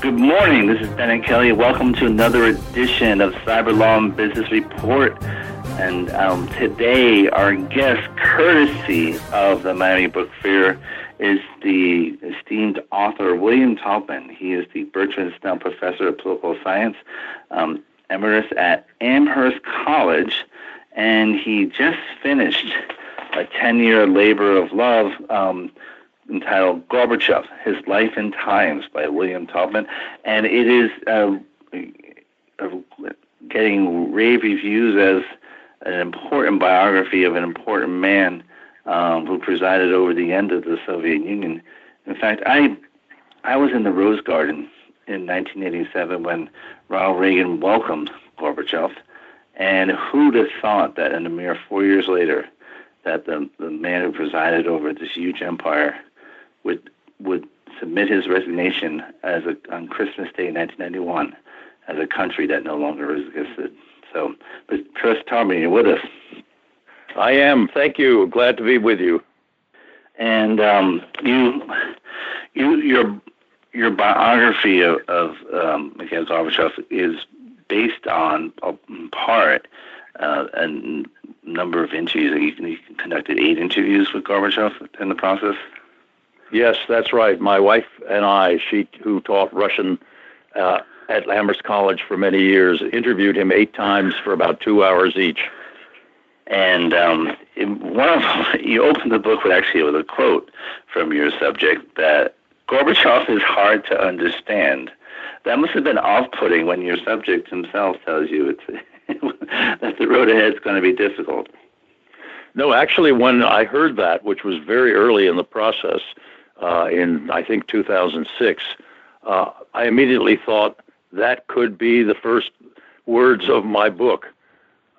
Good morning. This is Bennett Kelley. Welcome to another edition of Cyber Law and Business Report. And um, today, our guest, courtesy of the Miami Book Fair, is the esteemed author William Taubman. He is the Bertrand Snell Professor of Political Science, um, emeritus at Amherst College, and he just finished a 10 year labor of love. Um, entitled Gorbachev, His Life and Times by William Taubman. And it is uh, uh, getting rave reviews as an important biography of an important man um, who presided over the end of the Soviet Union. In fact, I, I was in the Rose Garden in 1987 when Ronald Reagan welcomed Gorbachev. And who'd have thought that in a mere four years later, that the, the man who presided over this huge empire would would submit his resignation as a, on Christmas Day, 1991, as a country that no longer existed. So, but Chris Taubman, you're with us. I am. Thank you. Glad to be with you. And um, you, you, your your biography of, of um, Mikhail Gorbachev is based on, in part, uh, a number of interviews. You, you conducted eight interviews with Gorbachev in the process. Yes, that's right. My wife and I, she who taught Russian uh, at Amherst College for many years, interviewed him eight times for about two hours each. And um, one of you opened the book with actually with a quote from your subject that Gorbachev is hard to understand. That must have been off-putting when your subject himself tells you it's that the road ahead is going to be difficult. No, actually, when I heard that, which was very early in the process, uh, in I think 2006, uh, I immediately thought that could be the first words of my book.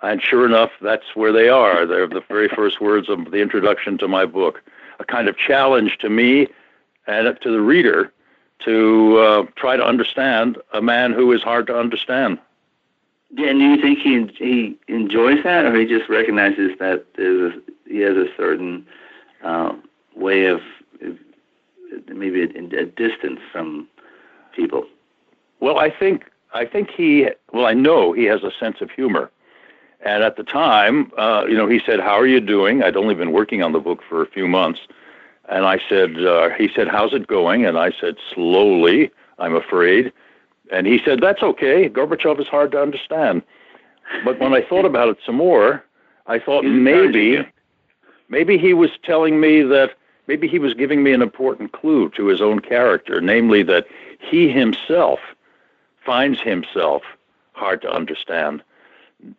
And sure enough, that's where they are. They're the very first words of the introduction to my book. A kind of challenge to me and to the reader to uh, try to understand a man who is hard to understand. Yeah, and do you think he he enjoys that, or he just recognizes that a, he has a certain uh, way of maybe a, a distance from people? Well, I think I think he. Well, I know he has a sense of humor. And at the time, uh, you know, he said, "How are you doing?" I'd only been working on the book for a few months, and I said, uh, "He said, how's it going?" And I said, "Slowly, I'm afraid." And he said, "That's okay. Gorbachev is hard to understand." But when I thought about it some more, I thought maybe, maybe he was telling me that maybe he was giving me an important clue to his own character, namely that he himself finds himself hard to understand.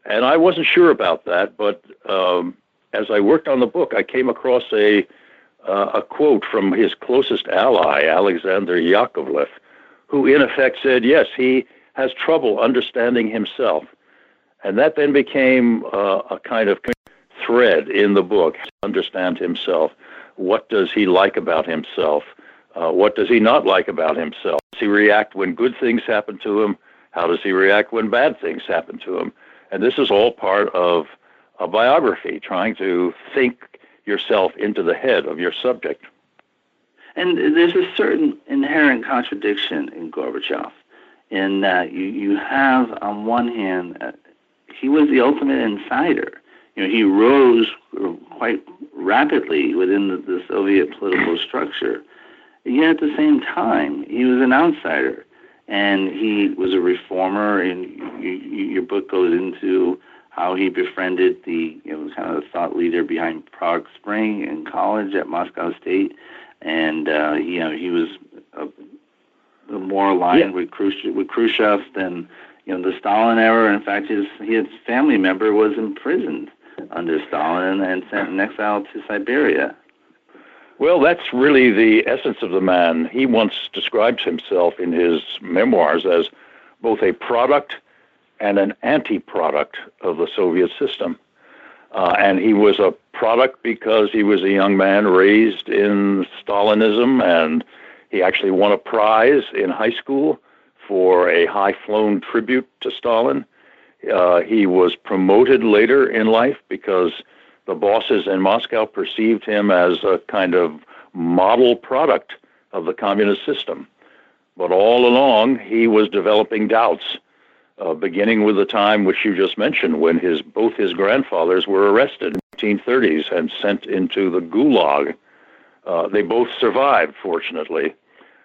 And I wasn't sure about that, but um, as I worked on the book, I came across a uh, a quote from his closest ally, Alexander Yakovlev, who in effect said, "Yes, he has trouble understanding himself," and that then became uh, a kind of thread in the book. Understand himself. What does he like about himself? Uh, what does he not like about himself? Does he react when good things happen to him? How does he react when bad things happen to him? And this is all part of a biography, trying to think yourself into the head of your subject. And there's a certain inherent contradiction in Gorbachev in that you, you have, on one hand, uh, he was the ultimate insider. You know, he rose quite rapidly within the, the Soviet political structure. Yet at the same time, he was an outsider and he was a reformer. And you, you, your book goes into how he befriended the you know kind of the thought leader behind Prague Spring in college at Moscow State, and uh, you know he was a, a more aligned yeah. with Khrushchev, with Khrushchev than you know the Stalin era. In fact, his his family member was imprisoned under Stalin and sent in exile to Siberia. Well, that's really the essence of the man. He once describes himself in his memoirs as both a product and an anti product of the Soviet system. Uh, and he was a product because he was a young man raised in Stalinism, and he actually won a prize in high school for a high flown tribute to Stalin. Uh, he was promoted later in life because the bosses in Moscow perceived him as a kind of model product of the communist system. But all along, he was developing doubts, uh, beginning with the time which you just mentioned, when his both his grandfathers were arrested in the 1930s and sent into the Gulag. Uh, they both survived, fortunately.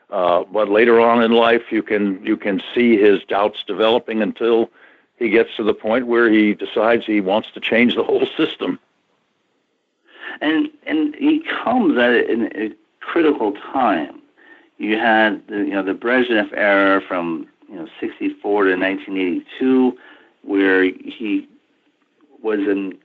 Uh, but later on in life, you can you can see his doubts developing until he gets to the point where he decides he wants to change the whole system and and he comes at a critical time. You had the, you know the Brezhnev era from you know 64 to 1982, where he was in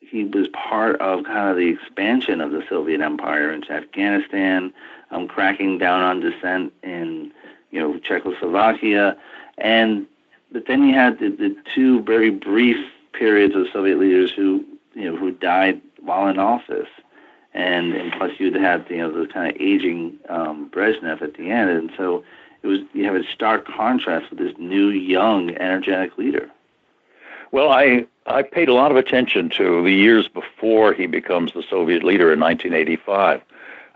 he was part of kind of the expansion of the Soviet Empire into Afghanistan, um, cracking down on dissent in you know Czechoslovakia, and but then you had the, the two very brief periods of Soviet leaders who you know who died while in office, and and plus you'd have you know the kind of aging um, Brezhnev at the end, and so it was you have a stark contrast with this new, young, energetic leader. Well, I I paid a lot of attention to the years before he becomes the Soviet leader in 1985.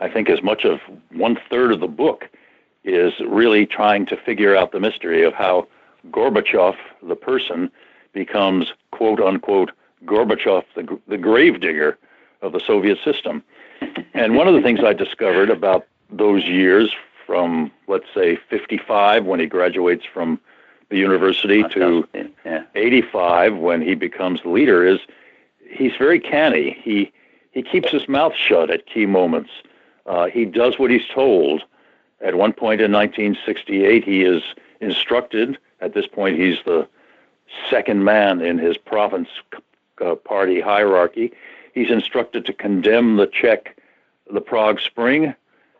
I think as much of one third of the book is really trying to figure out the mystery of how Gorbachev, the person, becomes quote unquote Gorbachev, the, the gravedigger of the Soviet system. And one of the things I discovered about those years from, let's say, 55 when he graduates from the university to 85 when he becomes the leader is he's very canny. He, he keeps his mouth shut at key moments. Uh, he does what he's told. At one point in 1968, he is instructed. At this point, he's the second man in his province uh, party hierarchy. He's instructed to condemn the Czech, the Prague Spring,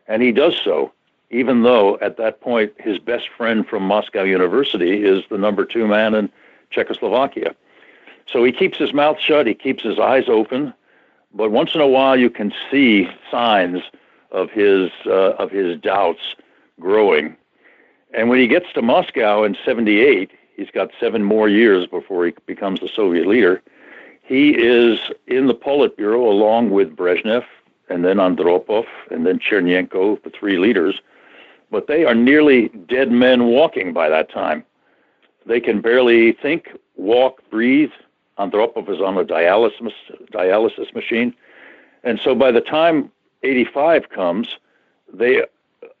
and he does so, even though at that point his best friend from Moscow University is the number two man in Czechoslovakia. So he keeps his mouth shut, he keeps his eyes open, but once in a while you can see signs of his uh, of his doubts growing. And when he gets to Moscow in 78, he's got seven more years before he becomes the Soviet leader. He is in the Politburo along with Brezhnev and then Andropov and then Chernenko, the three leaders, but they are nearly dead men walking by that time. They can barely think, walk, breathe. Andropov is on a dialysis, dialysis machine. And so by the time 85 comes, they,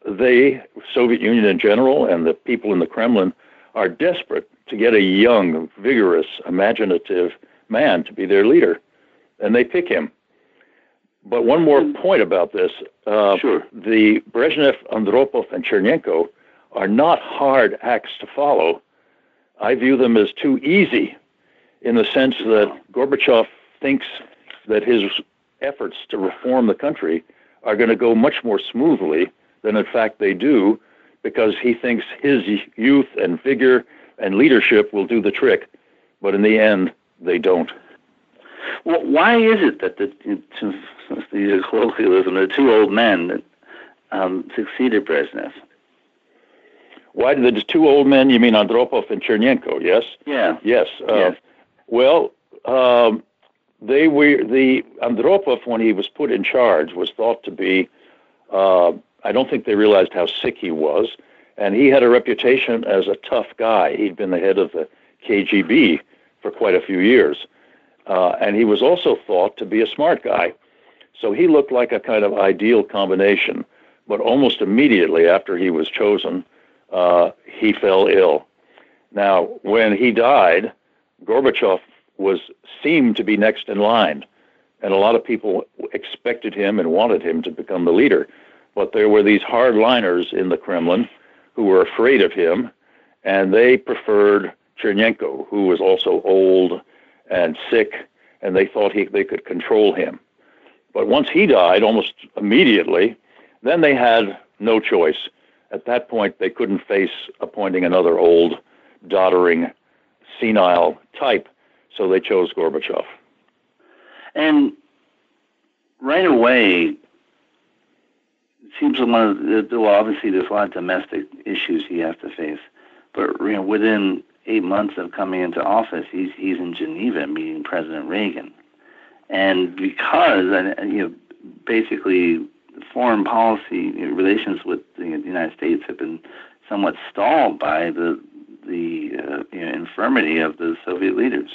they, Soviet Union in general, and the people in the Kremlin are desperate to get a young, vigorous, imaginative, man to be their leader, and they pick him. But one more point about this: uh, sure. the Brezhnev, Andropov, and Chernenko are not hard acts to follow. I view them as too easy in the sense that Gorbachev thinks that his efforts to reform the country are going to go much more smoothly than in fact they do because he thinks his youth and vigor and leadership will do the trick. But in the end, they don't. Well, why is it that the, the colloquialism, the two old men that um, succeeded Brezhnev? Why did the two old men? You mean Andropov and Chernenko? Yes. Yeah. Yes. Uh, yes. Well, um, they were the Andropov when he was put in charge was thought to be. Uh, I don't think they realized how sick he was, and he had a reputation as a tough guy. He'd been the head of the KGB for quite a few years, uh, and he was also thought to be a smart guy. So he looked like a kind of ideal combination. But almost immediately after he was chosen, uh, he fell ill. Now, when he died, Gorbachev was seemed to be next in line, and a lot of people expected him and wanted him to become the leader. But there were these hardliners in the Kremlin who were afraid of him, and they preferred Chernenko, who was also old and sick, and they thought he, they could control him. But once he died, almost immediately, then they had no choice. At that point, they couldn't face appointing another old, doddering, senile type, so they chose Gorbachev. And right away, seems like one of the, well, obviously there's a lot of domestic issues he has to face, but you know, within eight months of coming into office, he's he's in Geneva meeting President Reagan, and because you know, basically foreign policy relations with the United States have been somewhat stalled by the the uh, you know, infirmity of the Soviet leaders.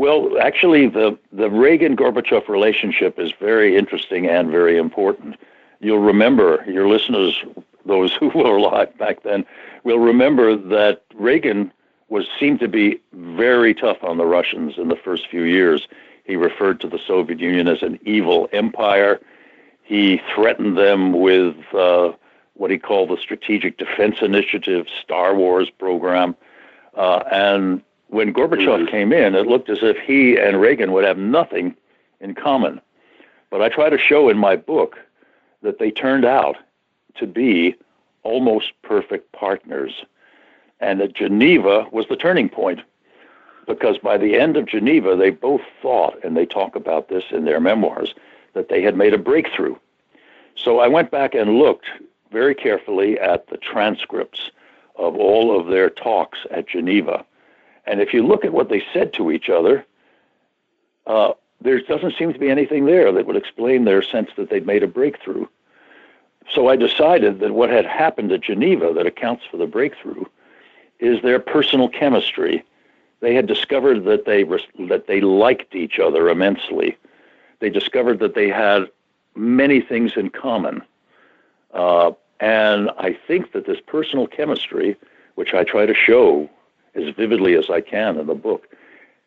Well, actually, the the Reagan Gorbachev relationship is very interesting and very important. You'll remember your listeners, those who were alive back then, will remember that Reagan was seemed to be very tough on the Russians in the first few years. He referred to the Soviet Union as an evil empire. He threatened them with uh, what he called the Strategic Defense Initiative, Star Wars program. Uh, and when Gorbachev mm-hmm. came in, it looked as if he and Reagan would have nothing in common. But I try to show in my book that they turned out to be almost perfect partners. And that Geneva was the turning point because by the end of Geneva, they both thought, and they talk about this in their memoirs, that they had made a breakthrough. So I went back and looked very carefully at the transcripts of all of their talks at Geneva. And if you look at what they said to each other, uh, there doesn't seem to be anything there that would explain their sense that they'd made a breakthrough. So I decided that what had happened at Geneva that accounts for the breakthrough is their personal chemistry. They had discovered that they that they liked each other immensely they discovered that they had many things in common. Uh, and I think that this personal chemistry, which I try to show as vividly as I can in the book,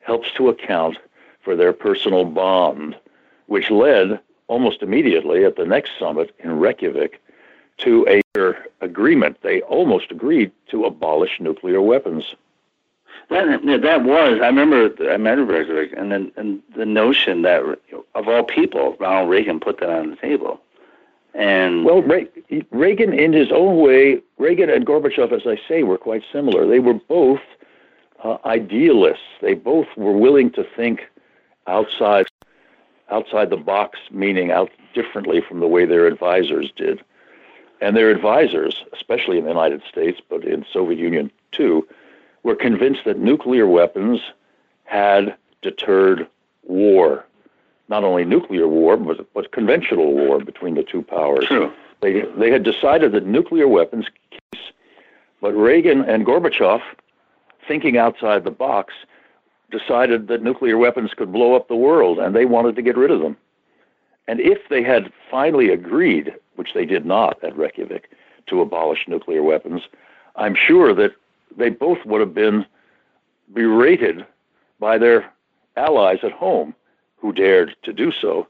helps to account for their personal bond, which led almost immediately at the next summit in Reykjavik to a agreement. They almost agreed to abolish nuclear weapons. That that was. I remember. I remember, Reykjavik and then and the notion that of all people, Ronald Reagan put that on the table. And well, Reagan, in his own way, Reagan and Gorbachev, as I say, were quite similar. They were both uh, idealists. They both were willing to think outside outside the box, meaning out differently from the way their advisors did. And their advisors, especially in the United States, but in Soviet Union too, were convinced that nuclear weapons had deterred war. Not only nuclear war, but, but conventional war between the two powers. True. They, they had decided that nuclear weapons, but Reagan and Gorbachev, thinking outside the box, decided that nuclear weapons could blow up the world, and they wanted to get rid of them. And if they had finally agreed, which they did not at Reykjavik, to abolish nuclear weapons, I'm sure that they both would have been berated by their allies at home who dared to do so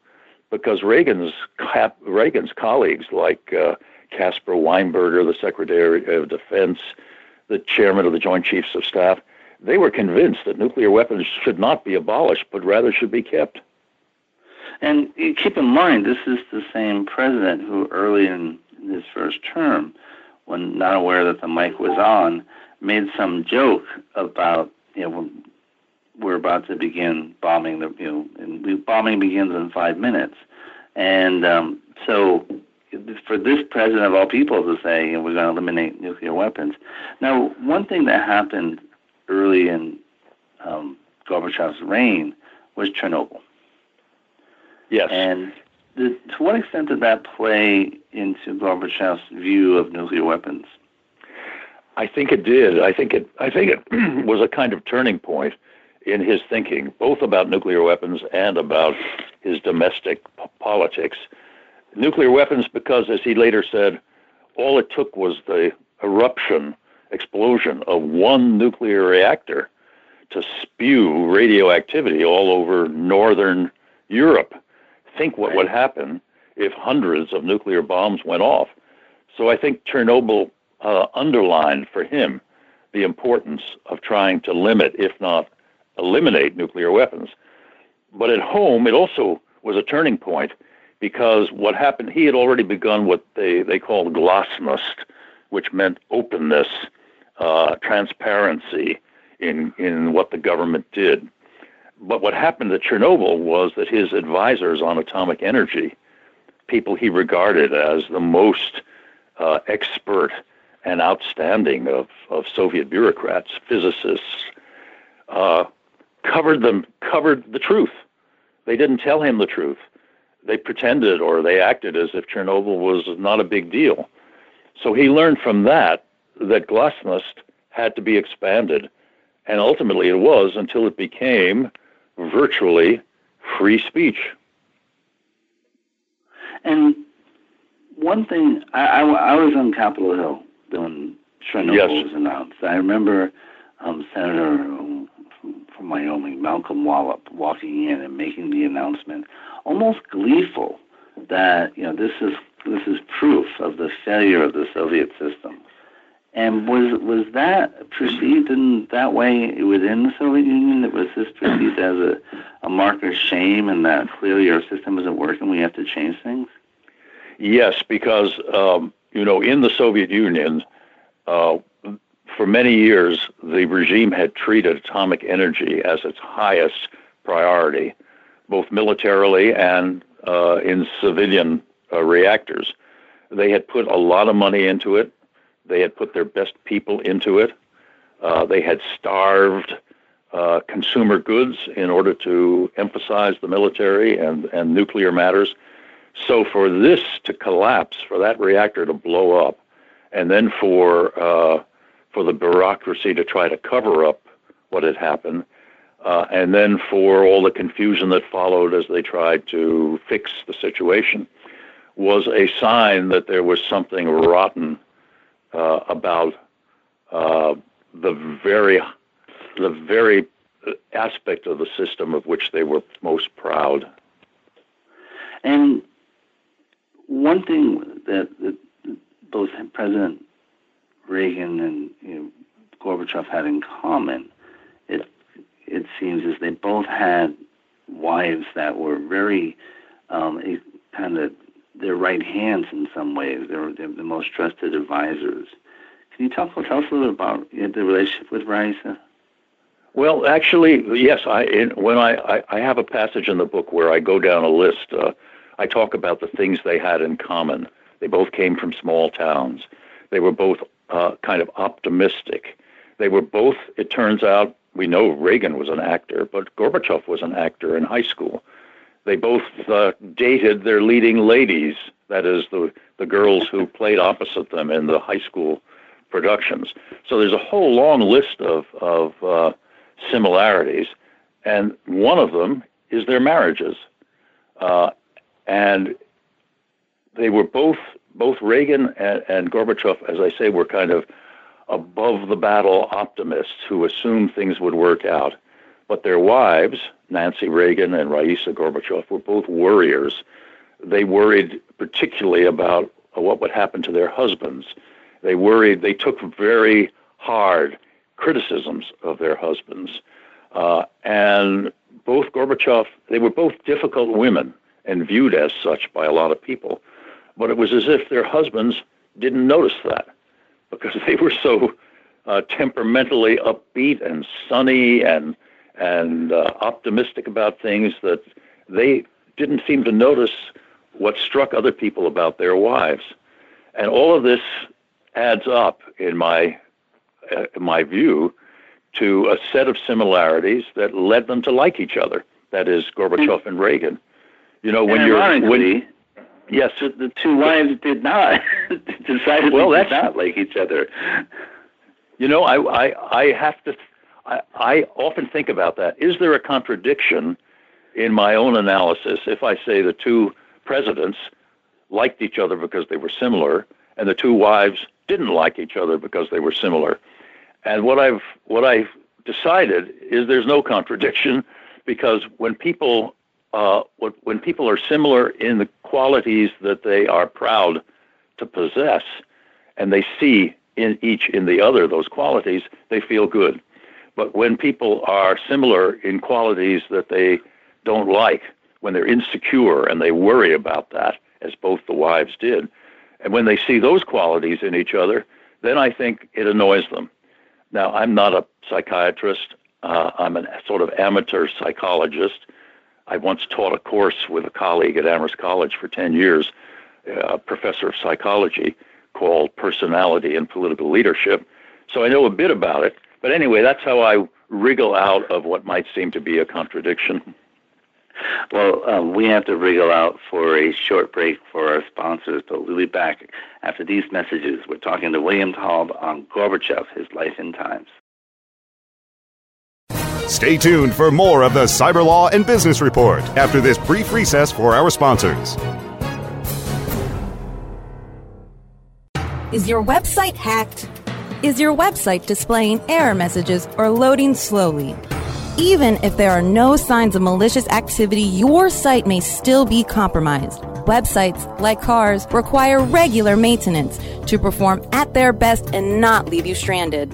because Reagan's Reagan's colleagues like uh, Weinberger, the Secretary of Defense, the Chairman of the Joint Chiefs of Staff, they were convinced that nuclear weapons should not be abolished, but rather should be kept. And keep in mind, this is the same president who, early in his first term, when not aware that the mic was on, made some joke about, you know, we're about to begin bombing the, you know, and bombing begins in five minutes. And um, so for this president of all people to say, you know, we're going to eliminate nuclear weapons. Now, one thing that happened early in um, Gorbachev's reign was Chernobyl. Yes. And the, to what extent did that play into Gorbachev's view of nuclear weapons? I think it did. I think it. I think it was a kind of turning point in his thinking, both about nuclear weapons and about his domestic p- politics. Nuclear weapons, because as he later said, all it took was the eruption, explosion of one nuclear reactor to spew radioactivity all over northern Europe think what would happen if hundreds of nuclear bombs went off. So I think Chernobyl uh, underlined for him the importance of trying to limit, if not eliminate, nuclear weapons. But at home, it also was a turning point because what happened, he had already begun what they, they called glasnost, which meant openness, uh, transparency in, in what the government did. But what happened at Chernobyl was that his advisors on atomic energy, people he regarded as the most uh, expert and outstanding of, of Soviet bureaucrats, physicists, uh, covered them covered the truth. They didn't tell him the truth. They pretended or they acted as if Chernobyl was not a big deal. So he learned from that that glasnost had to be expanded, and ultimately it was until it became virtually free speech. And one thing, I, I, I was on Capitol Hill when Chernobyl yes. was announced. I remember um, Senator from Wyoming, Malcolm Wallop, walking in and making the announcement, almost gleeful that you know this is this is proof of the failure of the Soviet system. And was was that perceived in that way within the Soviet Union? That was this perceived as a, a mark of shame, and that clearly our system isn't working. We have to change things. Yes, because um, you know, in the Soviet Union, uh, for many years, the regime had treated atomic energy as its highest priority, both militarily and uh, in civilian uh, reactors. They had put a lot of money into it. They had put their best people into it. Uh, they had starved uh, consumer goods in order to emphasize the military and, and nuclear matters. So for this to collapse, for that reactor to blow up, and then for uh, for the bureaucracy to try to cover up what had happened, uh, and then for all the confusion that followed as they tried to fix the situation, was a sign that there was something rotten uh, about uh, the very the very aspect of the system of which they were most proud. And one thing that, that both President Reagan and you know, Gorbachev had in common, it it seems, is they both had wives that were very um, kind of their right hands in some ways. They were, the most trusted advisors. Can you talk tell us a little about you know, the relationship with Raisa? Well, actually, yes. I in, when I, I, I have a passage in the book where I go down a list. Uh, I talk about the things they had in common. They both came from small towns. They were both uh, kind of optimistic. They were both. It turns out we know Reagan was an actor, but Gorbachev was an actor in high school. They both uh, dated their leading ladies, that is, the, the girls who played opposite them in the high school productions. So there's a whole long list of, of uh, similarities, and one of them is their marriages. Uh, and they were both, both Reagan and, and Gorbachev, as I say, were kind of above the battle optimists who assumed things would work out. But their wives, Nancy Reagan and Raisa Gorbachev, were both worriers. They worried particularly about what would happen to their husbands. They worried, they took very hard criticisms of their husbands. Uh, and both Gorbachev, they were both difficult women and viewed as such by a lot of people. But it was as if their husbands didn't notice that because they were so uh, temperamentally upbeat and sunny and and uh, optimistic about things that they didn't seem to notice what struck other people about their wives. And all of this adds up, in my, uh, in my view, to a set of similarities that led them to like each other. That is Gorbachev and Reagan. You know, when and you're when, yes, the two wives did not decidedly well, did not like each other. You know, I I, I have to. I, I often think about that. Is there a contradiction in my own analysis if I say the two presidents liked each other because they were similar, and the two wives didn't like each other because they were similar. And what I've what I've decided is there's no contradiction because when people uh, when people are similar in the qualities that they are proud to possess, and they see in each in the other those qualities, they feel good. But when people are similar in qualities that they don't like, when they're insecure and they worry about that, as both the wives did. And when they see those qualities in each other, then I think it annoys them. Now, I'm not a psychiatrist. Uh, I'm a sort of amateur psychologist. I once taught a course with a colleague at Amherst College for 10 years, a professor of psychology called Personality and Political Leadership. So I know a bit about it. But anyway, that's how I wriggle out of what might seem to be a contradiction. Well, um, we have to wriggle out for a short break for our sponsors, but we'll be back after these messages. We're talking to William Taub on Gorbachev, his life and times. Stay tuned for more of the Cyber Law and Business Report after this brief recess for our sponsors. Is your website hacked? Is your website displaying error messages or loading slowly? Even if there are no signs of malicious activity, your site may still be compromised. Websites, like cars, require regular maintenance to perform at their best and not leave you stranded.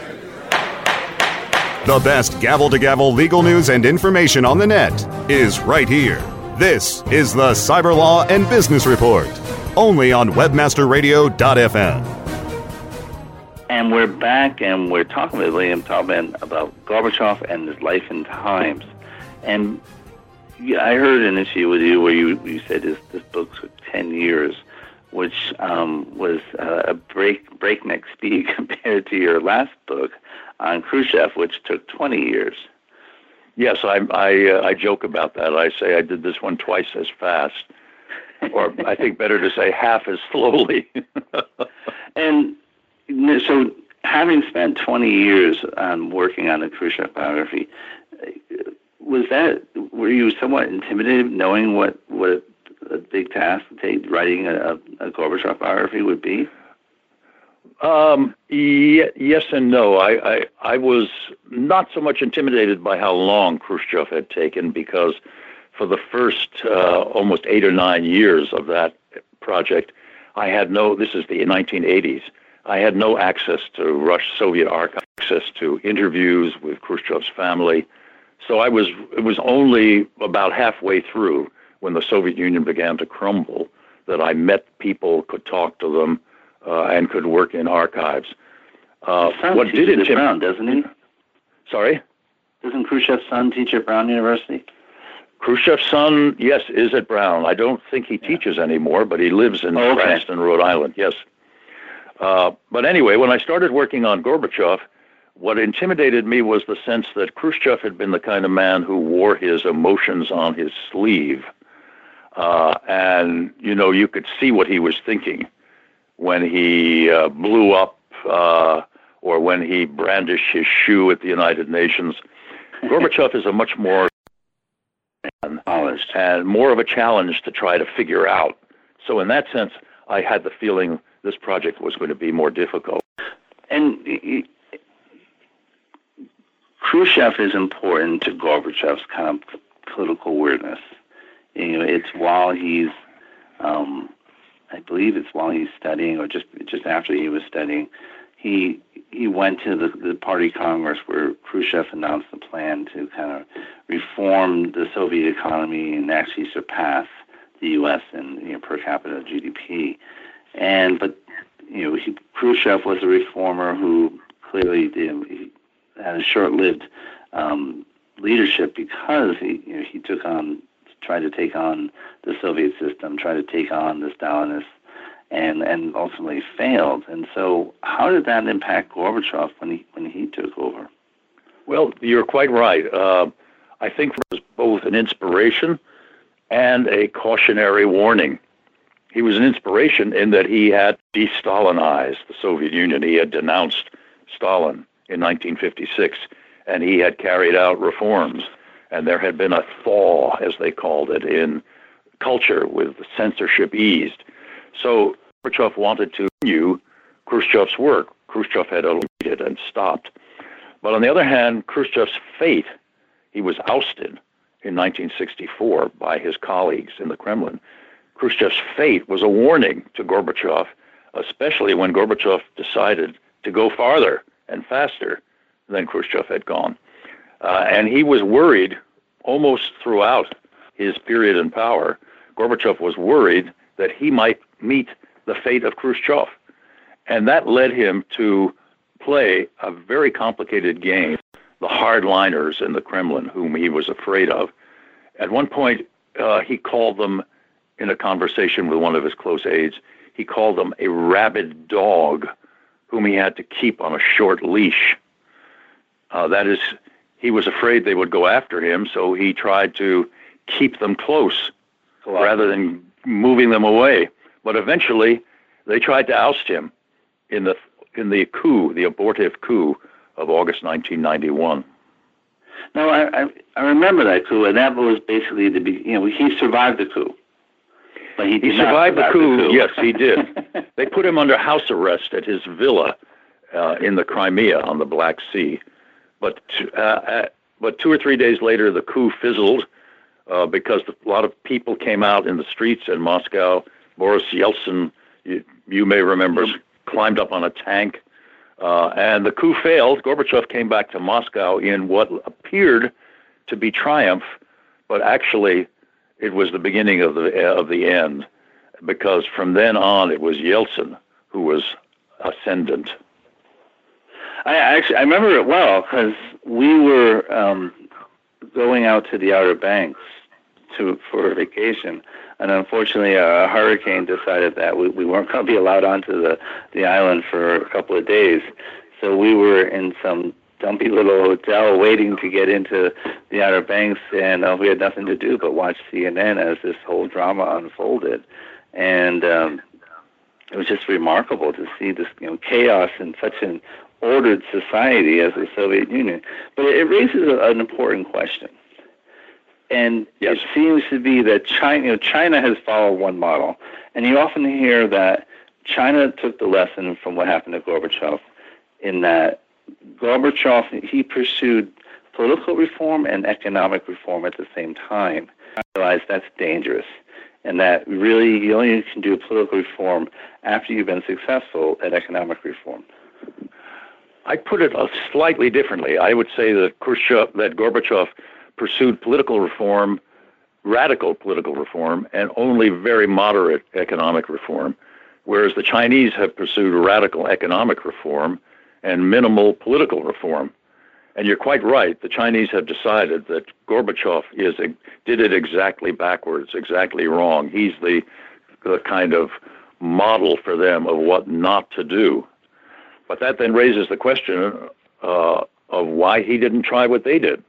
The best gavel to gavel legal news and information on the net is right here. This is the Cyber Law and Business Report, only on webmasterradio.fm. And we're back and we're talking with William Taubman about Gorbachev and his life and times. And I heard an issue with you where you, you said this, this book took 10 years, which um, was uh, a break, breakneck speed compared to your last book on Khrushchev, which took 20 years. Yes, I I, uh, I joke about that. I say I did this one twice as fast, or I think better to say half as slowly. and so having spent 20 years um, working on the Khrushchev biography, was that were you somewhat intimidated knowing what what a big task writing a, a Gorbachev biography would be? Um, yes and no. I, I, I was not so much intimidated by how long Khrushchev had taken because for the first uh, almost eight or nine years of that project, I had no, this is the 1980s, I had no access to Rush Soviet archives, access to interviews with Khrushchev's family. So I was, it was only about halfway through when the Soviet Union began to crumble that I met people, could talk to them, uh, and could work in archives. Uh, what did it Brown, doesn't he? Sorry? Doesn't Khrushchev's son teach at Brown University? Khrushchev's son, yes, is at Brown. I don't think he teaches anymore, but he lives in oh, okay. Cranston, Rhode Island. Yes. Uh, but anyway, when I started working on Gorbachev, what intimidated me was the sense that Khrushchev had been the kind of man who wore his emotions on his sleeve. Uh, and, you know, you could see what he was thinking when he uh, blew up uh, or when he brandished his shoe at the United Nations. Gorbachev is a much more honest and more of a challenge to try to figure out. So, in that sense, I had the feeling this project was going to be more difficult. And Khrushchev is important to Gorbachev's kind of political awareness. You know, it's while he's um, I believe it's while he's studying or just just after he was studying, he he went to the, the party congress where Khrushchev announced the plan to kind of reform the Soviet economy and actually surpass the U.S. in you know, per capita GDP. And but you know he, Khrushchev was a reformer who clearly did, he had a short-lived um, leadership because he you know, he took on try to take on the Soviet system, try to take on the Stalinists, and and ultimately failed. And so, how did that impact Gorbachev when he when he took over? Well, you're quite right. Uh, I think it was both an inspiration and a cautionary warning. He was an inspiration in that he had de-Stalinized the Soviet Union. He had denounced Stalin in 1956, and he had carried out reforms and there had been a thaw, as they called it, in culture with censorship eased. So Khrushchev wanted to continue Khrushchev's work. Khrushchev had eluded and stopped. But on the other hand, Khrushchev's fate, he was ousted in 1964 by his colleagues in the Kremlin. Khrushchev's fate was a warning to Gorbachev, especially when Gorbachev decided to go farther and faster than Khrushchev had gone. Uh, and he was worried almost throughout his period in power. Gorbachev was worried that he might meet the fate of Khrushchev. And that led him to play a very complicated game, the hardliners in the Kremlin, whom he was afraid of. At one point, uh, he called them, in a conversation with one of his close aides, he called them a rabid dog whom he had to keep on a short leash. Uh, that is, he was afraid they would go after him, so he tried to keep them close rather than moving them away. But eventually, they tried to oust him in the in the coup, the abortive coup of August 1991. No, I, I, I remember that coup, and that was basically the you know he survived the coup. But he, he survived the coup. the coup. yes, he did. they put him under house arrest at his villa uh, in the Crimea on the Black Sea. But uh, uh, but two or three days later, the coup fizzled uh, because a lot of people came out in the streets in Moscow. Boris Yeltsin, you, you may remember, climbed up on a tank, uh, and the coup failed. Gorbachev came back to Moscow in what appeared to be triumph, but actually, it was the beginning of the of the end, because from then on, it was Yeltsin who was ascendant. I actually I remember it well because we were um, going out to the Outer Banks to for a vacation, and unfortunately a hurricane decided that we, we weren't going to be allowed onto the the island for a couple of days. So we were in some dumpy little hotel waiting to get into the Outer Banks, and uh, we had nothing to do but watch CNN as this whole drama unfolded, and. Um, it was just remarkable to see this you know chaos in such an ordered society as the Soviet Union. But it raises an important question. And yes. it seems to be that China, you know, China has followed one model. And you often hear that China took the lesson from what happened to Gorbachev in that Gorbachev, he pursued political reform and economic reform at the same time. I realized that's dangerous and that really you only can do political reform after you've been successful at economic reform. I put it slightly differently. I would say that Khrushchev, that Gorbachev pursued political reform, radical political reform, and only very moderate economic reform, whereas the Chinese have pursued radical economic reform and minimal political reform. And you're quite right. The Chinese have decided that Gorbachev is did it exactly backwards, exactly wrong. He's the, the kind of model for them of what not to do. But that then raises the question uh, of why he didn't try what they did.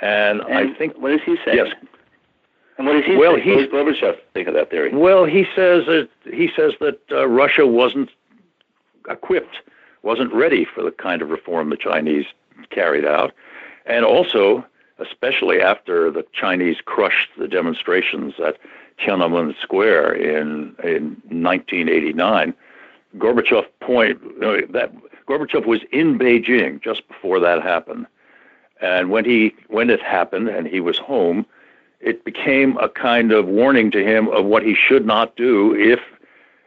And, and I think what does he say? Yes. And what does he well, say? What does Gorbachev think of that theory? Well, he says that he says that uh, Russia wasn't equipped, wasn't ready for the kind of reform the Chinese carried out, and also, especially after the Chinese crushed the demonstrations at Tiananmen Square in in 1989, Gorbachev point that Gorbachev was in Beijing just before that happened, and when he when it happened and he was home, it became a kind of warning to him of what he should not do if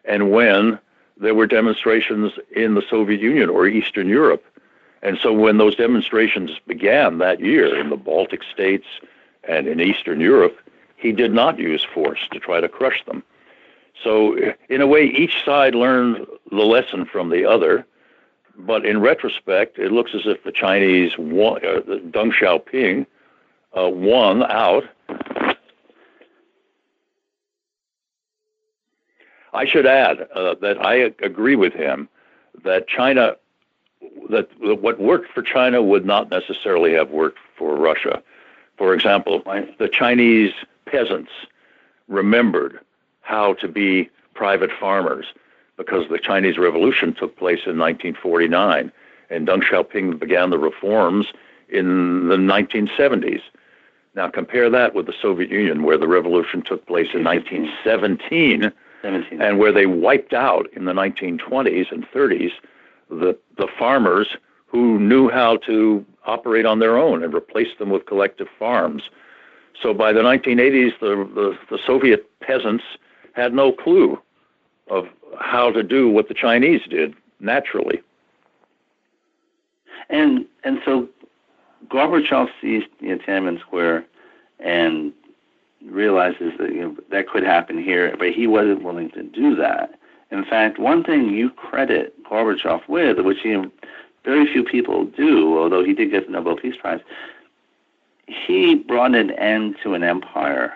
and when there were demonstrations in the Soviet Union or Eastern Europe. And so when those demonstrations began that year in the Baltic states and in Eastern Europe, he did not use force to try to crush them. So, in a way, each side learned the lesson from the other. But in retrospect, it looks as if the Chinese won, uh, Deng Xiaoping uh, won out. I should add uh, that I agree with him that China that what worked for China would not necessarily have worked for Russia. For example, the Chinese peasants remembered how to be private farmers because the Chinese Revolution took place in 1949 and Deng Xiaoping began the reforms in the 1970s. Now compare that with the Soviet Union where the revolution took place in 1917 and where they wiped out in the 1920s and 30s the, the farmers who knew how to operate on their own and replaced them with collective farms. So by the 1980s, the, the, the Soviet peasants had no clue of how to do what the Chinese did naturally. And and so Gorbachev sees you know, Tiananmen Square and realizes that you know that could happen here, but he wasn't willing to do that. In fact, one thing you credit Gorbachev with, which very few people do, although he did get the Nobel Peace Prize, he brought an end to an empire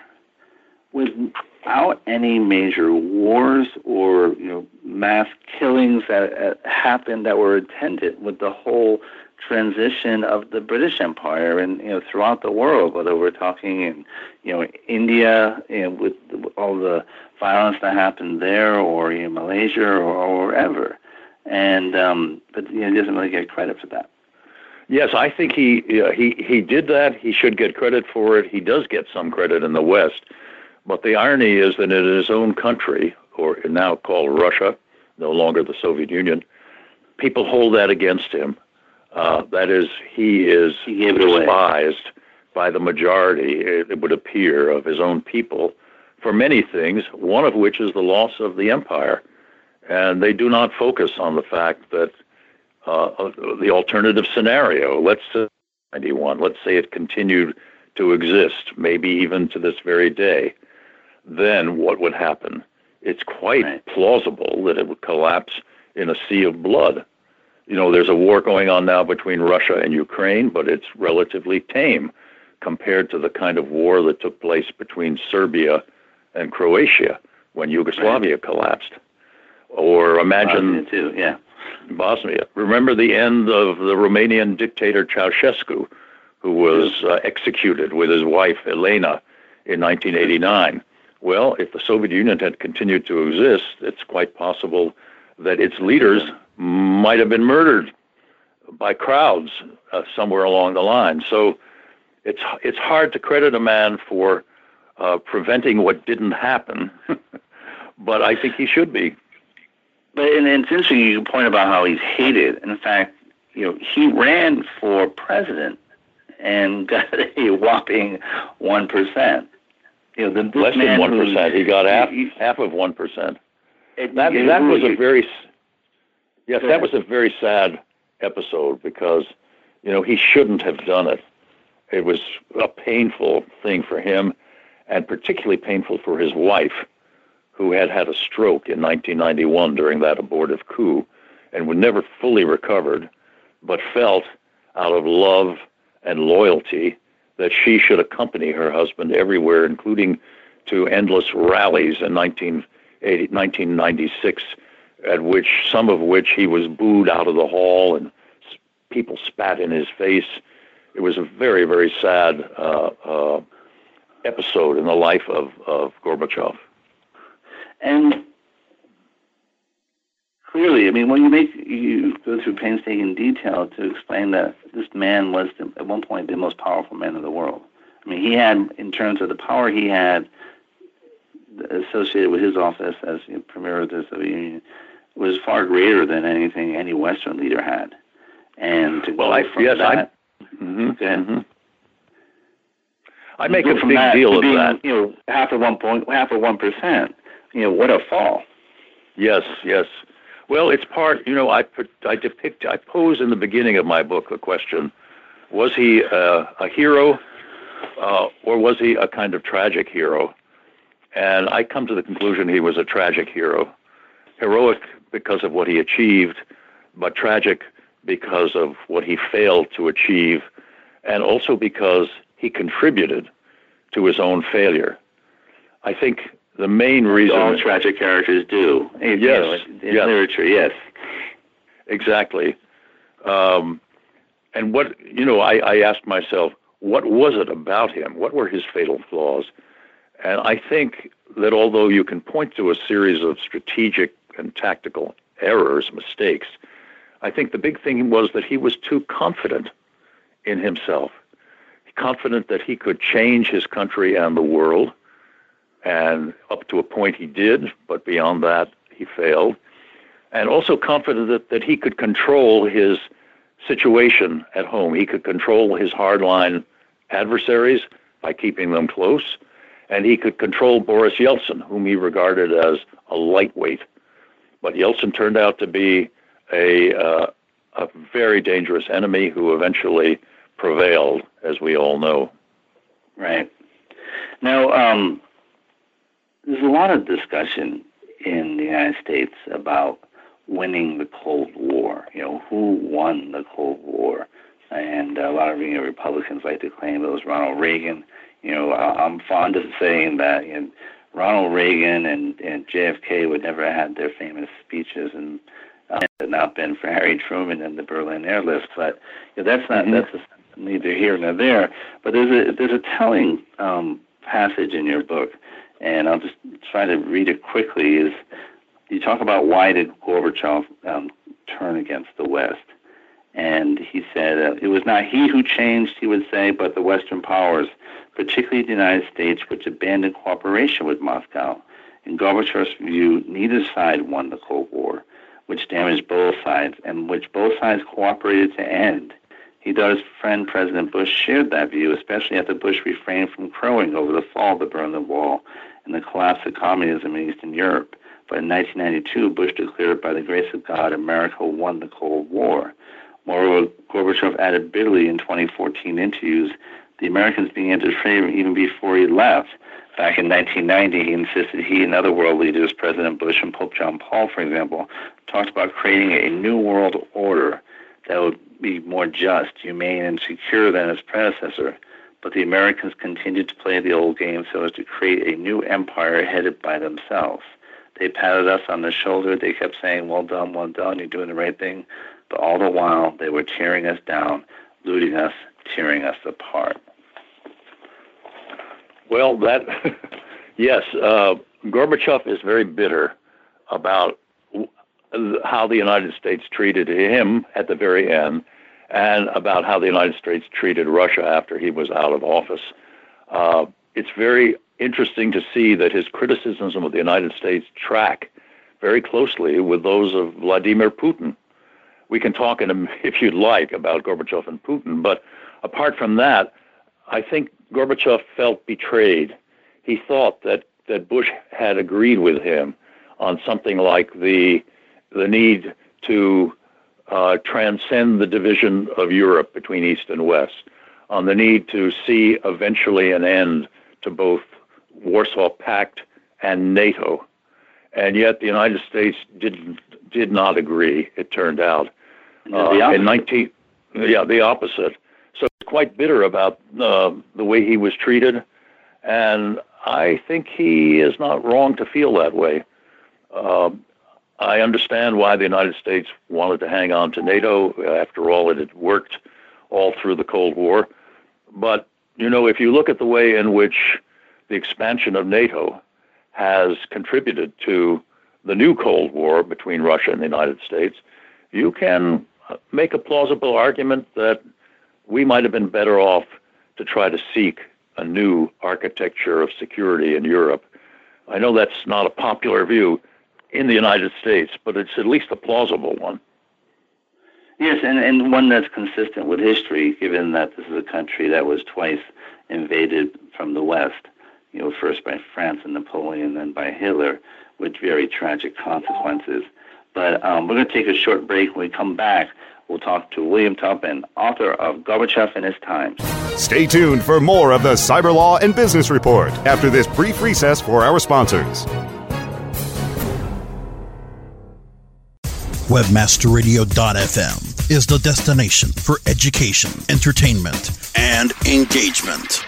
without any major wars or you know mass killings that uh, happened that were attended with the whole transition of the British Empire and you know throughout the world, whether we're talking in you know India you know, with all the violence that happened there, or in Malaysia, or, or wherever. And um, but you know, he doesn't really get credit for that. Yes, I think he uh, he he did that. He should get credit for it. He does get some credit in the West, but the irony is that in his own country, or now called Russia, no longer the Soviet Union, people hold that against him. Uh, that is, he is he despised by the majority, it would appear, of his own people for many things, one of which is the loss of the empire. And they do not focus on the fact that uh, the alternative scenario, let's say 91, let's say it continued to exist, maybe even to this very day, then what would happen? It's quite right. plausible that it would collapse in a sea of blood. You know, there's a war going on now between Russia and Ukraine, but it's relatively tame compared to the kind of war that took place between Serbia and Croatia when Yugoslavia right. collapsed. Or imagine Bosnia too, yeah. Bosnia. Remember the end of the Romanian dictator Ceausescu, who was uh, executed with his wife Elena in 1989. Well, if the Soviet Union had continued to exist, it's quite possible that its leaders might have been murdered by crowds uh, somewhere along the line. So it's it's hard to credit a man for uh, preventing what didn't happen, but I think he should be. But and it's interesting you point about how he's hated. In fact, you know, he ran for president and got a whopping one percent. You know, the, less than one percent. He got half he, half of one percent. That that was a very yes, that was a very sad episode because you know he shouldn't have done it. It was a painful thing for him, and particularly painful for his wife, who had had a stroke in 1991 during that abortive coup, and was never fully recovered, but felt out of love and loyalty that she should accompany her husband everywhere, including to endless rallies in 1996, at which some of which he was booed out of the hall and people spat in his face. It was a very, very sad uh, uh, episode in the life of, of Gorbachev. And clearly, I mean, when you make you go through painstaking detail to explain that this man was the, at one point the most powerful man in the world. I mean, he had, in terms of the power he had associated with his office as you know, premier of the Soviet Union, was far greater than anything any Western leader had. And to well, go I, from yes, that, I, mm-hmm, mm-hmm. I make a big that deal of being, that. You know, half of one point, half of one percent. You know, what a fall. Yes, yes. Well, it's part. You know, I I depict, I pose in the beginning of my book the question: Was he uh, a hero, uh, or was he a kind of tragic hero? And I come to the conclusion he was a tragic hero, heroic because of what he achieved, but tragic because of what he failed to achieve, and also because he contributed to his own failure. I think the main reason all tragic characters do. Yes, you know, in yes. literature, yes. Exactly. Um, and what you know, I, I asked myself, what was it about him? What were his fatal flaws? And I think that although you can point to a series of strategic and tactical errors, mistakes, I think the big thing was that he was too confident in himself, confident that he could change his country and the world, and up to a point he did, but beyond that he failed, and also confident that, that he could control his situation at home. He could control his hardline adversaries by keeping them close, and he could control Boris Yeltsin, whom he regarded as a lightweight. But Yeltsin turned out to be a, uh, a very dangerous enemy who eventually prevailed, as we all know. Right. Now, um, there's a lot of discussion in the United States about winning the Cold War. You know, who won the Cold War? And a lot of you know, Republicans like to claim it was Ronald Reagan. You know, I'm fond of saying that you know, Ronald Reagan and, and JFK would never have had their famous speeches and uh, had not been for Harry Truman and the Berlin airlift. But you know, that's not mm-hmm. that's neither here nor there. But there's a there's a telling um, passage in your book, and I'll just try to read it quickly. Is you talk about why did Gorbachev um, turn against the West? And he said uh, it was not he who changed, he would say, but the Western powers, particularly the United States, which abandoned cooperation with Moscow. In Gorbachev's view, neither side won the Cold War, which damaged both sides and which both sides cooperated to end. He thought his friend President Bush shared that view, especially after Bush refrained from crowing over the fall of the Berlin Wall and the collapse of communism in Eastern Europe. But in 1992, Bush declared, by the grace of God, America won the Cold War. Moreover, Gorbachev added bitterly in 2014 interviews, the Americans began to trade him even before he left. Back in 1990, he insisted he and other world leaders, President Bush and Pope John Paul, for example, talked about creating a new world order that would be more just, humane, and secure than its predecessor. But the Americans continued to play the old game so as to create a new empire headed by themselves. They patted us on the shoulder. They kept saying, Well done, well done, you're doing the right thing. But all the while, they were tearing us down, looting us, tearing us apart. Well, that, yes, uh, Gorbachev is very bitter about how the United States treated him at the very end, and about how the United States treated Russia after he was out of office. Uh, it's very interesting to see that his criticisms of the United States track very closely with those of Vladimir Putin. We can talk in a, if you'd like about Gorbachev and Putin, but apart from that, I think Gorbachev felt betrayed. He thought that, that Bush had agreed with him on something like the the need to uh, transcend the division of Europe between East and West, on the need to see eventually an end to both Warsaw Pact and NATO. And yet the United States didn't did not agree. It turned out uh, in 19 yeah the opposite. So he's quite bitter about uh, the way he was treated, and I think he is not wrong to feel that way. Uh, I understand why the United States wanted to hang on to NATO. After all, it had worked all through the Cold War. But, you know, if you look at the way in which the expansion of NATO has contributed to the new Cold War between Russia and the United States, you can make a plausible argument that we might have been better off to try to seek a new architecture of security in Europe. I know that's not a popular view in the United States, but it's at least a plausible one. Yes, and, and one that's consistent with history, given that this is a country that was twice invaded from the West, you know, first by France and Napoleon, then by Hitler, with very tragic consequences. But um, we're going to take a short break. When we come back, we'll talk to William Taubman, author of Gorbachev and His Times. Stay tuned for more of the Cyber Law and Business Report after this brief recess for our sponsors. Webmasterradio.fm is the destination for education, entertainment, and engagement.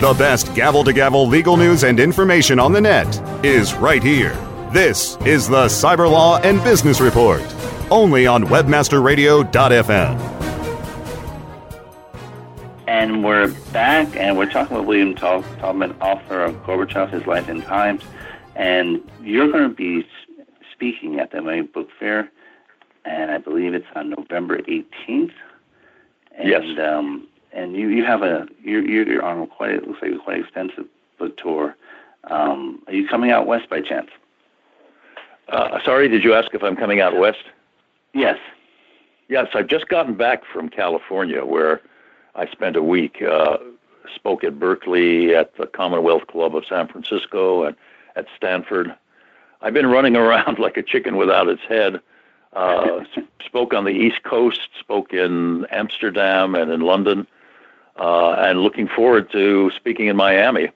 The best gavel to gavel legal news and information on the net is right here. This is the Cyber Law and Business Report, only on WebmasterRadio.fm. And we're back, and we're talking with William Taub- Taubman, author of Gorbachev, His Life and Times. And you're going to be speaking at the Miami Book Fair, and I believe it's on November 18th. And, yes. Um, and you, you have a you're, you're on a quite it looks like a quite extensive book tour. Um, are you coming out west by chance? Uh, sorry, did you ask if I'm coming out west? Yes. Yes, I've just gotten back from California where I spent a week. Uh, spoke at Berkeley, at the Commonwealth Club of San Francisco, and at Stanford. I've been running around like a chicken without its head. Uh, spoke on the East Coast, spoke in Amsterdam and in London, uh, and looking forward to speaking in Miami.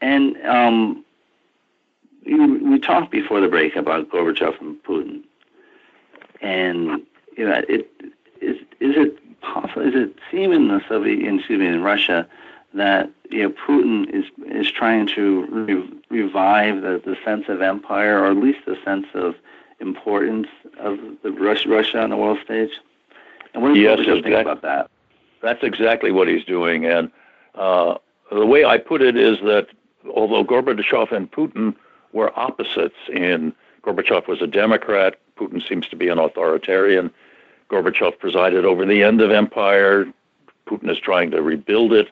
And um, you, we talked before the break about Gorbachev and Putin, and you know, it is is it possible? Is it seem in the Soviet, excuse me, in Russia, that you know Putin is is trying to re- revive the, the sense of empire, or at least the sense of importance of the Russia, Russia on the world stage? And what does yes, Gorbachev think about that? That's exactly what he's doing, and uh, the way I put it is that although Gorbachev and Putin were opposites in Gorbachev was a Democrat, Putin seems to be an authoritarian. Gorbachev presided over the end of empire. Putin is trying to rebuild it,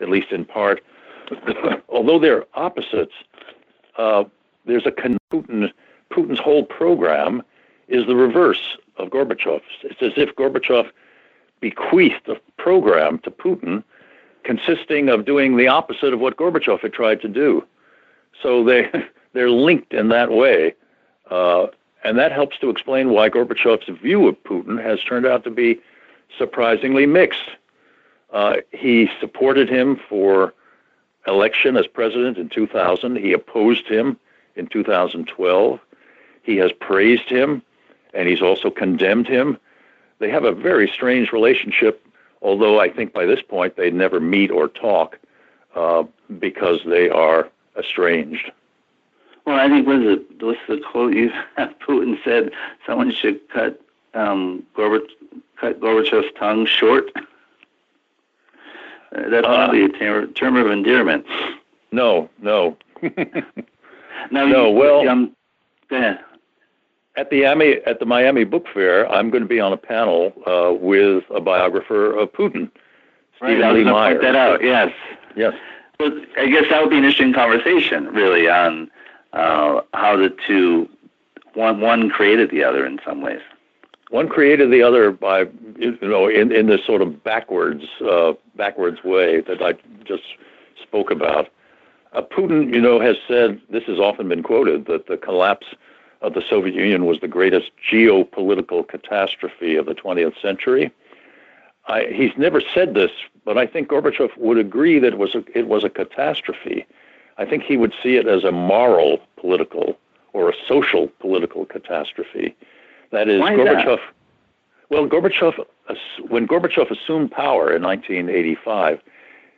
at least in part. although they're opposites, uh, there's a Putin, Putin's whole program is the reverse of Gorbachev's. It's as if Gorbachev bequeathed a program to Putin consisting of doing the opposite of what Gorbachev had tried to do. So they they're linked in that way, uh, and that helps to explain why Gorbachev's view of Putin has turned out to be surprisingly mixed. Uh, he supported him for election as president in 2000. He opposed him in 2012. He has praised him, and he's also condemned him. They have a very strange relationship although I think by this point they never meet or talk uh, because they are estranged. Well, I think was it what's the quote you Putin said someone should cut um, Gorbach, cut Gorbachev's tongue short. Uh, that's uh, probably a term, term of endearment. No, no. no, no. You, well, um, go ahead. At the Miami at the Miami Book Fair, I'm going to be on a panel uh, with a biographer of Putin, Steven right, Lee Meyer. Point that out. Yes. Yes. Well, I guess that would be an interesting conversation, really, on uh, how the two one one created the other in some ways. One created the other by you know in in this sort of backwards uh, backwards way that I just spoke about. Uh, Putin, you know, has said this has often been quoted that the collapse of the Soviet Union was the greatest geopolitical catastrophe of the 20th century. I, he's never said this, but I think Gorbachev would agree that it was a, it was a catastrophe. I think he would see it as a moral political or a social political catastrophe. That is, Why Gorbachev. That? Well, Gorbachev, when Gorbachev assumed power in 1985,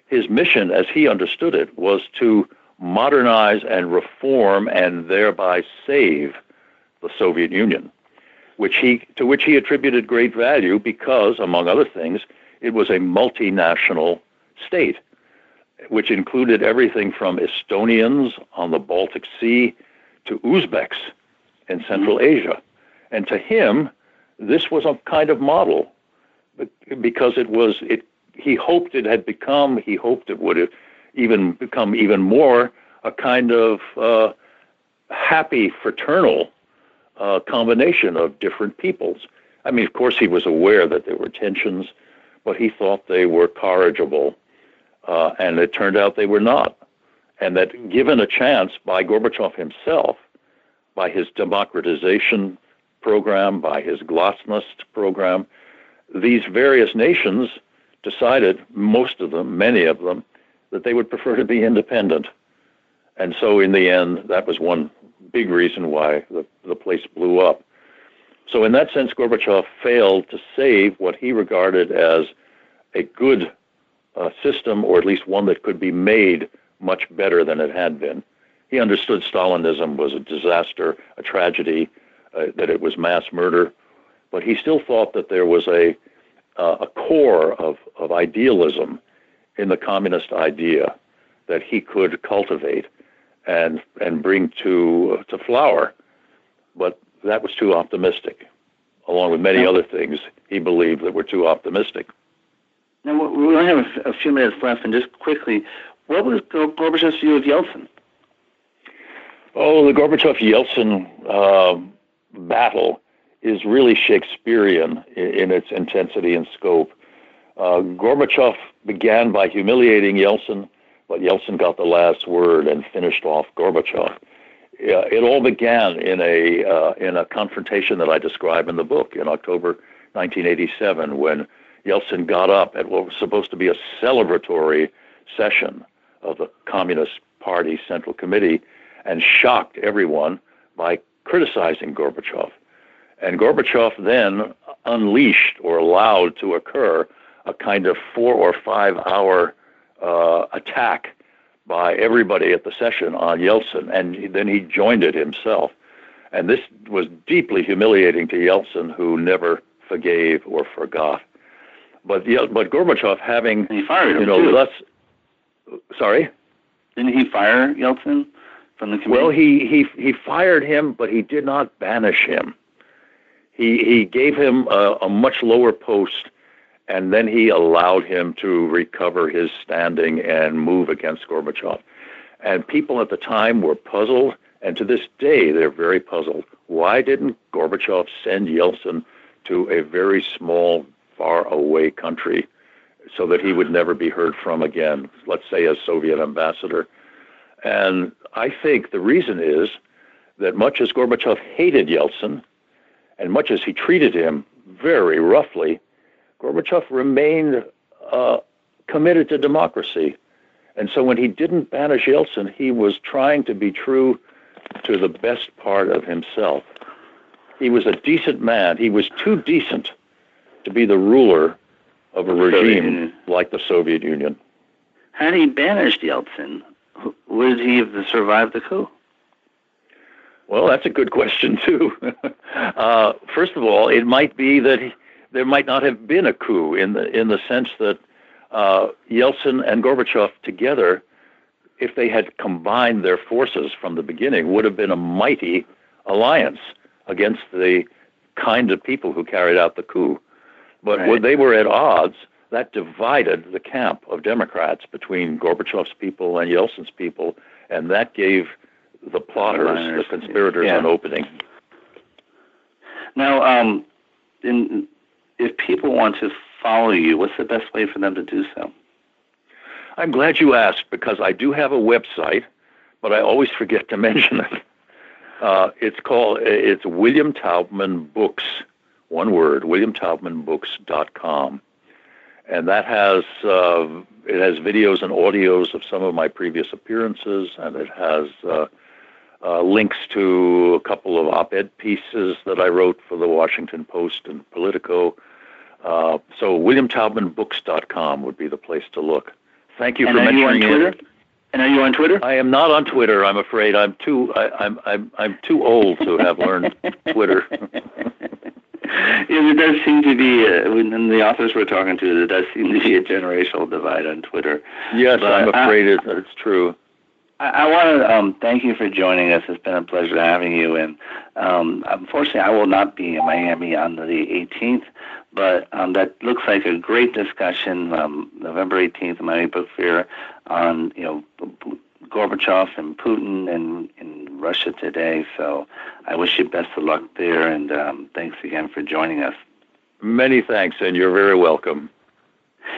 his mission, as he understood it, was to modernize and reform and thereby save the Soviet Union, which he, to which he attributed great value because, among other things, it was a multinational state, which included everything from Estonians on the Baltic Sea to Uzbeks in Central Asia. And to him, this was a kind of model because it was it he hoped it had become he hoped it would have even become even more a kind of uh, happy fraternal uh, combination of different peoples. I mean, of course, he was aware that there were tensions, but he thought they were corrigible, uh, and it turned out they were not. And that given a chance by Gorbachev himself, by his democratization program, by his glasnost program, these various nations decided, most of them, many of them, that they would prefer to be independent. And so, in the end, that was one big reason why the, the place blew up. So, in that sense, Gorbachev failed to save what he regarded as a good uh, system, or at least one that could be made much better than it had been. He understood Stalinism was a disaster, a tragedy, uh, that it was mass murder, but he still thought that there was a, uh, a core of, of idealism in the communist idea that he could cultivate and and bring to to flower. But that was too optimistic, along with many other things he believed that were too optimistic. Now we only have a few minutes left, and just quickly, what was Gorbachev's view of Yeltsin? Oh, the Gorbachev-Yeltsin uh, battle is really Shakespearean in, in its intensity and scope. Uh, Gorbachev began by humiliating Yeltsin but Yeltsin got the last word and finished off Gorbachev. it all began in a uh, in a confrontation that I describe in the book in October 1987 when Yeltsin got up at what was supposed to be a celebratory session of the Communist Party Central Committee and shocked everyone by criticizing Gorbachev. And Gorbachev then unleashed or allowed to occur a kind of four or five hour uh, attack by everybody at the session on Yeltsin, and then he joined it himself. And this was deeply humiliating to Yeltsin, who never forgave or forgot. But but Gorbachev having he fired you know less. Sorry. Didn't he fire Yeltsin from the committee? Well, he he he fired him, but he did not banish him. He he gave him a, a much lower post, and then he allowed him to recover his standing and move against Gorbachev. And people at the time were puzzled, and to this day they're very puzzled. Why didn't Gorbachev send Yeltsin to a very small, far away country so that he would never be heard from again, let's say as Soviet ambassador? And I think the reason is that much as Gorbachev hated Yeltsin, and much as he treated him very roughly, Gorbachev remained uh, committed to democracy. And so when he didn't banish Yeltsin, he was trying to be true to the best part of himself. He was a decent man. He was too decent to be the ruler of a regime like the Soviet Union. Had he banished Yeltsin, would he have survived the coup? Well, that's a good question too. uh, first of all, it might be that he, there might not have been a coup in the in the sense that uh, Yeltsin and Gorbachev together, if they had combined their forces from the beginning, would have been a mighty alliance against the kind of people who carried out the coup. But Right. when they were at odds, that divided the camp of Democrats between Gorbachev's people and Yeltsin's people, and that gave the plotters, Liners, the conspirators, yeah. an opening. Now, um, in, if people want to follow you, what's the best way for them to do so? I'm glad you asked because I do have a website, but I always forget to mention it. Uh, it's called it's William Taubman Books, one word, WilliamTaubmanBooks.com, and that has uh, it has videos and audios of some of my previous appearances, and it has uh, uh, links to a couple of op-ed pieces that I wrote for the Washington Post and Politico. Uh, so WilliamTaubmanBooks.com would be the place to look. Thank you and for are you on mentioning Twitter? it. And are you on Twitter? I am not on Twitter. I'm afraid I'm too. I, I'm I'm I'm too old to have learned Twitter. Yeah, there does seem to be, uh, when the authors we're talking to, there does seem to be a generational divide on Twitter. Yes, But I'm I- afraid it, it's true. I, I want to um, thank you for joining us. It's been a pleasure having you. And um, unfortunately, I will not be in Miami on the 18th, but um, that looks like a great discussion. Um, November 18th, the Miami Book Fair, on you know Gorbachev and Putin and in Russia today. So I wish you best of luck there, and um, thanks again for joining us. Many thanks, and you're very welcome.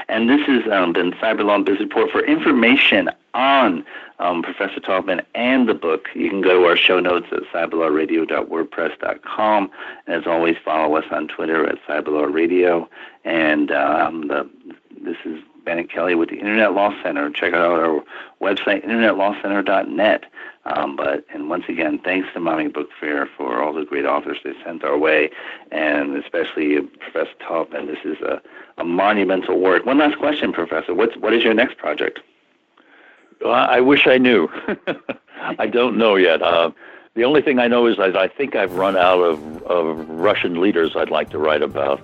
And this has um, been Cyberlaw Business Report. For information on um, Professor Taubman and the book, you can go to our show notes at cyberlawradio.wordpress.com. And as always, follow us on Twitter at cyberlawradio. And um, the, this is Bennett Kelley with the Internet Law Center. Check out our website, internetlawcenter.net. Um, but and once again, thanks to Miami Book Fair for all the great authors they sent our way, and especially Professor Taubman. This is a, a monumental work. One last question, Professor. What's what is your next project? Well, I wish I knew. I don't know yet. Uh, the only thing I know is that I think I've run out of, of Russian leaders I'd like to write about.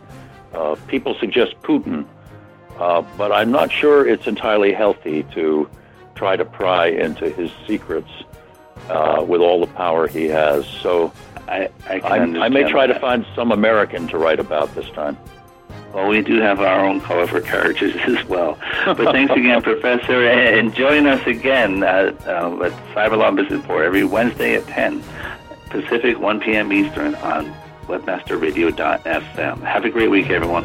Uh, people suggest Putin, uh, but I'm not sure it's entirely healthy to try to pry into his secrets uh, with all the power he has. So I, I, can I, I may try to find some American to write about this time. Well, we do have our own color for characters as well. But thanks again, Professor, and join us again at, uh, at Cyberlaw Business Report every Wednesday at 10 Pacific, 1 p.m. Eastern on webmasterradio.fm. Have a great week, everyone.